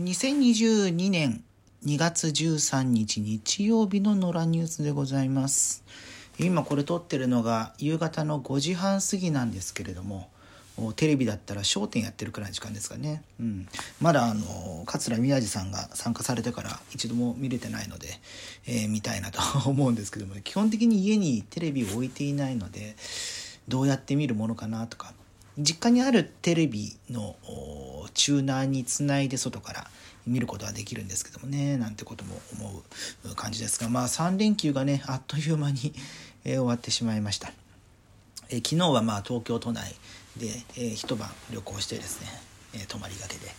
2022年2月13日日曜日の野良ニュースでございます。今これ撮ってるのが夕方の5時半過ぎなんですけれどもテレビだったら『笑点』やってるくらいの時間ですかね、うん、まだあの桂宮治さんが参加されてから一度も見れてないので、えー、見たいなと 思うんですけども基本的に家にテレビを置いていないのでどうやって見るものかなとか実家にあるテレビのチューナーにつないで外から見ることはできるんですけどもねなんてことも思う感じですがまあ3連休がねあっという間に、え終わってしまいました、え昨日はまあ東京都内で、え一晩旅行してですね、え泊まりがけで。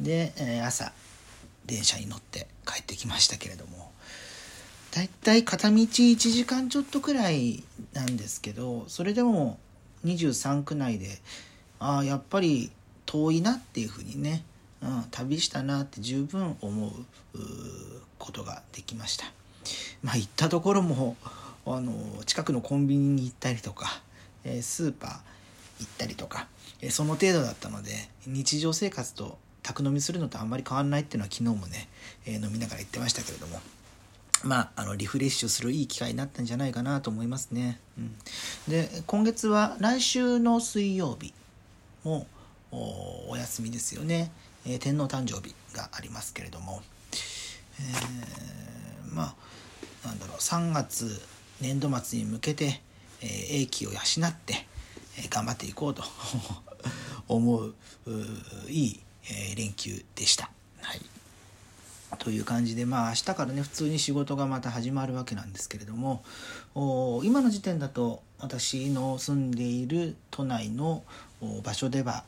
で、え朝電車に乗って帰ってきましたけれどもだいたい片道1時間ちょっとくらいなんですけどそれでも23区内でああやっぱり遠いなっていうふうにね、うん、旅したなって十分思うことができました。まあ行ったところもあの近くのコンビニに行ったりとか、えスーパー行ったりとか、えその程度だったので日常生活と宅飲みするのとあんまり変わんないっていうのは昨日もね、え飲みながら言ってましたけれども。まあ、あのリフレッシュするいい機会になったんじゃないかなと思いますね。うん、で今月は来週の水曜日もお休みですよね、えー、天皇誕生日がありますけれども、えー、まあなんだろう3月年度末に向けて、えー、英気を養って、えー、頑張っていこうと 思ういい、えー、連休でした。はい。という感じでまあ明日からね普通に仕事がまた始まるわけなんですけれども今の時点だと私の住んでいる都内の場所では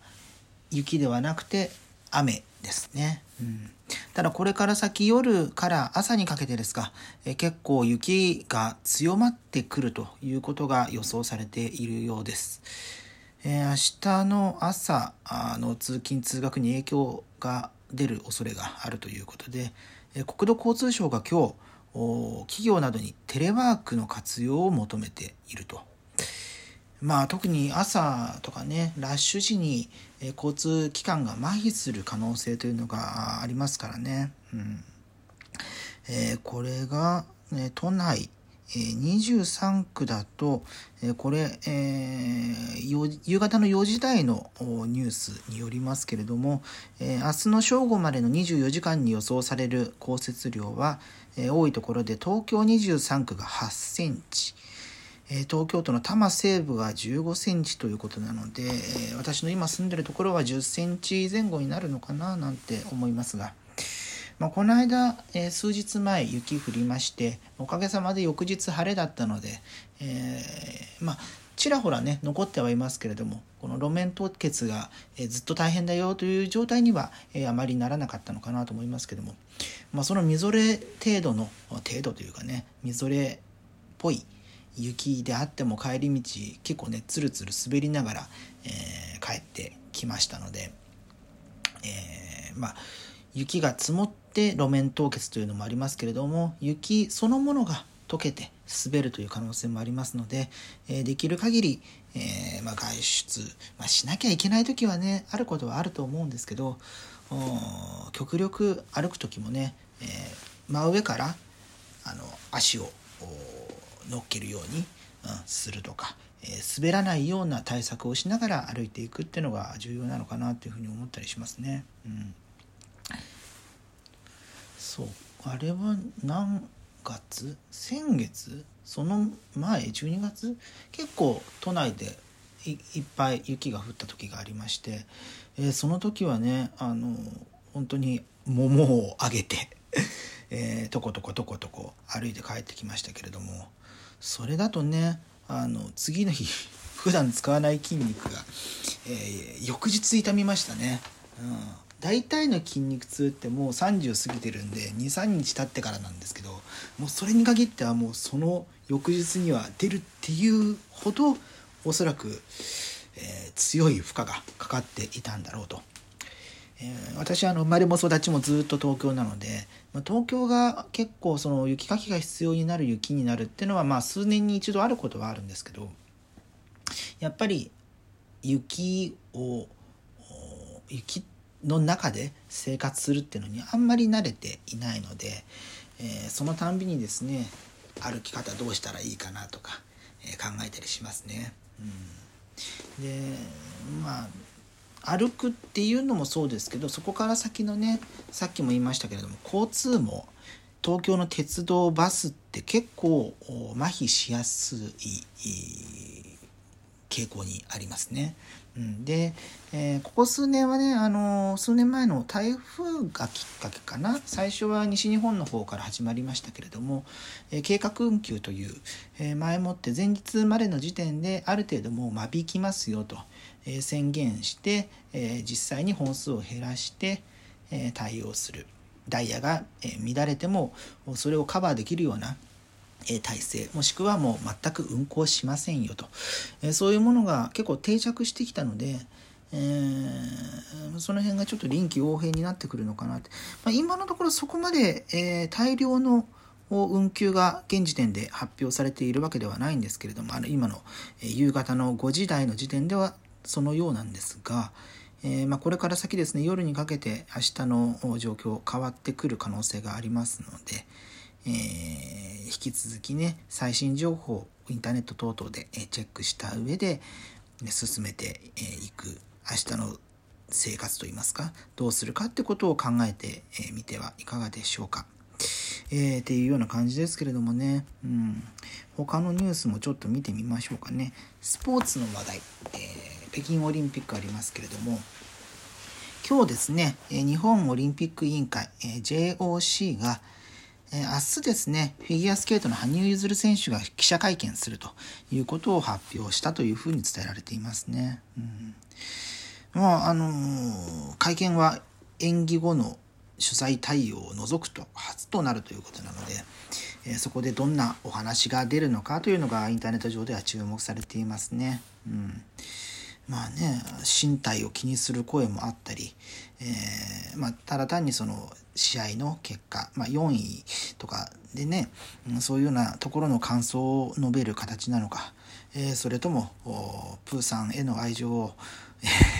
雪ではなくて雨ですね、うん、ただこれから先夜から朝にかけてですが、え結構雪が強まってくるということが予想されているようです、えー、明日の朝あの通勤通学に影響が出る恐れがあるということで、え国土交通省が今日企業などにテレワークの活用を求めていると。まあ特に朝とかねラッシュ時に交通機関が麻痺する可能性というのがありますからね、うん。えー、これが、ね、都内23区だとこれ、えー、夕方の4時台のニュースによりますけれども明日の正午までの24時間に予想される降雪量は多いところで東京23区が8センチ。東京都の多摩西部が15センチということなので私の今住んでるところは10センチ前後になるのかななんて思いますが、まあ、この間、え数日前雪降りましておかげさまで翌日晴れだったので、えー、まあちらほらね残ってはいますけれどもこの路面凍結が、えずっと大変だよという状態には、えあまりならなかったのかなと思いますけども、まあ、そのみぞれ程度の程度というかねみぞれっぽい雪であっても帰り道結構ねつるつる滑りながら、えー、帰ってきましたので、え、まあ雪が積もって路面凍結というのもありますけれども雪そのものが溶けて滑るという可能性もありますので、え、できる限り、えー、まあ、外出、まあ、しなきゃいけない時はねあることはあると思うんですけど極力歩く時もね、え真上からあの足を乗っけるように、うん、するとか、えー、滑らないような対策をしながら歩いていくっていうのが重要なのかなというふうに思ったりしますね。うん、そう。あれは何月？先月？その前？12月？結構都内でいっぱい雪が降った時がありまして、えー、その時はねあの本当に桃をあげて えー、とことことことこ歩いて帰ってきましたけれどもそれだとねあの次の日 普段使わない筋肉が、えー、翌日痛みましたね、うん、大体の筋肉痛ってもう30過ぎてるんで23日経ってからなんですけどもうそれに限ってはもうその翌日には出るっていうほどおそらく、えー、強い負荷がかかっていたんだろうと。えー、私はあの生まれも育ちもずっと東京なので、まあ、東京が結構その雪かきが必要になる雪になるっていうのはまあ数年に一度あることはあるんですけどやっぱり雪を雪っての中で生活するっていうのにあんまり慣れていないので、えー、そのたんびにですね歩き方どうしたらいいかなとか、えー、考えたりしますね。うん、でまあ歩くっていうのもそうですけどそこから先のねさっきも言いましたけれども交通も東京の鉄道バスって結構麻痺しやすい傾向にありますね。うん、で、えー、ここ数年はね、あのー、数年前の台風がきっかけかな。最初は西日本の方から始まりましたけれども、えー、計画運休という、え前もって前日までの時点である程度もう間引きますよと、え宣言して、え実際に本数を減らして、え対応する。ダイヤが、え乱れてもそれをカバーできるような体制もしくはもう全く運行しませんよと、えそういうものが結構定着してきたので、えー、その辺がちょっと臨機応変になってくるのかなって、まあ、今のところそこまで、えー、大量の運休が現時点で発表されているわけではないんですけれどもあの今の、夕方の5時台の時点ではそのようなんですが、えー、まあ、これから先ですね夜にかけて明日の状況変わってくる可能性がありますので、えー、引き続きね最新情報インターネット等々でチェックした上で、進めていく明日の生活といいますかどうするかってことを考えてみてはいかがでしょうか。えー、っていうような感じですけれどもね、うん、他のニュースもちょっと見てみましょうかね。スポーツの話題、えー、北京オリンピックありますけれども、今日ですね、日本オリンピック委員会、え JOC が、え明日ですね、フィギュアスケートの羽生結弦選手が記者会見するということを発表したというふうに伝えられていますね。うん、まあ、あのー、会見は演技後の取材対応を除くと初となるということなので、えー、そこでどんなお話が出るのかというのがインターネット上では注目されていますね。うんまあね身体を気にする声もあったり、えー、まあ、ただ単にその試合の結果、まあ、4位とかでね、そういうようなところの感想を述べる形なのか、えー、それともプーさんへの愛情を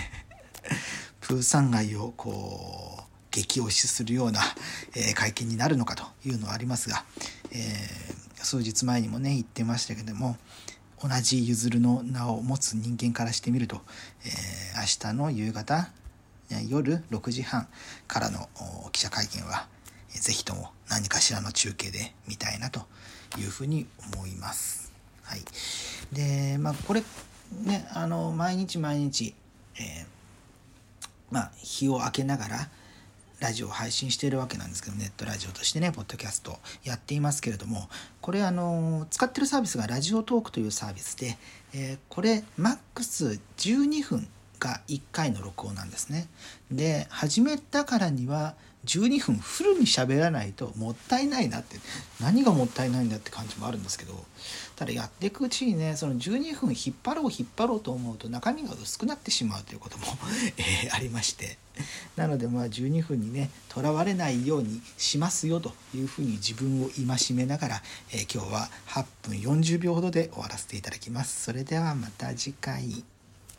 プーさん愛をこう激推しするような、えー、会見になるのかというのはありますが、えー、数日前にもね言ってましたけども、同じゆずるの名を持つ人間からしてみると、えー、明日の夕方夜6時半からの記者会見は是非とも何かしらの中継で見たいなというふうに思います。はい、でまあこれねあの毎日毎日、えー、まあ日を明けながらラジオを配信しているわけなんですけどネットラジオとしてねポッドキャストやっていますけれどもこれあの使ってるサービスがラジオトークというサービスで、え、これマックス12分が1回の録音なんですね。で始めたからには12分フルに喋らないともったいないなって何がもったいないんだって感じもあるんですけどただやっていくうちにねその12分引っ張ろう引っ張ろうと思うと中身が薄くなってしまうということも え、ありましてなのでまあ12分にねとらわれないようにしますよというふうに自分を戒めながら、えー、今日は8分40秒ほどで終わらせていただきます。それではまた次回。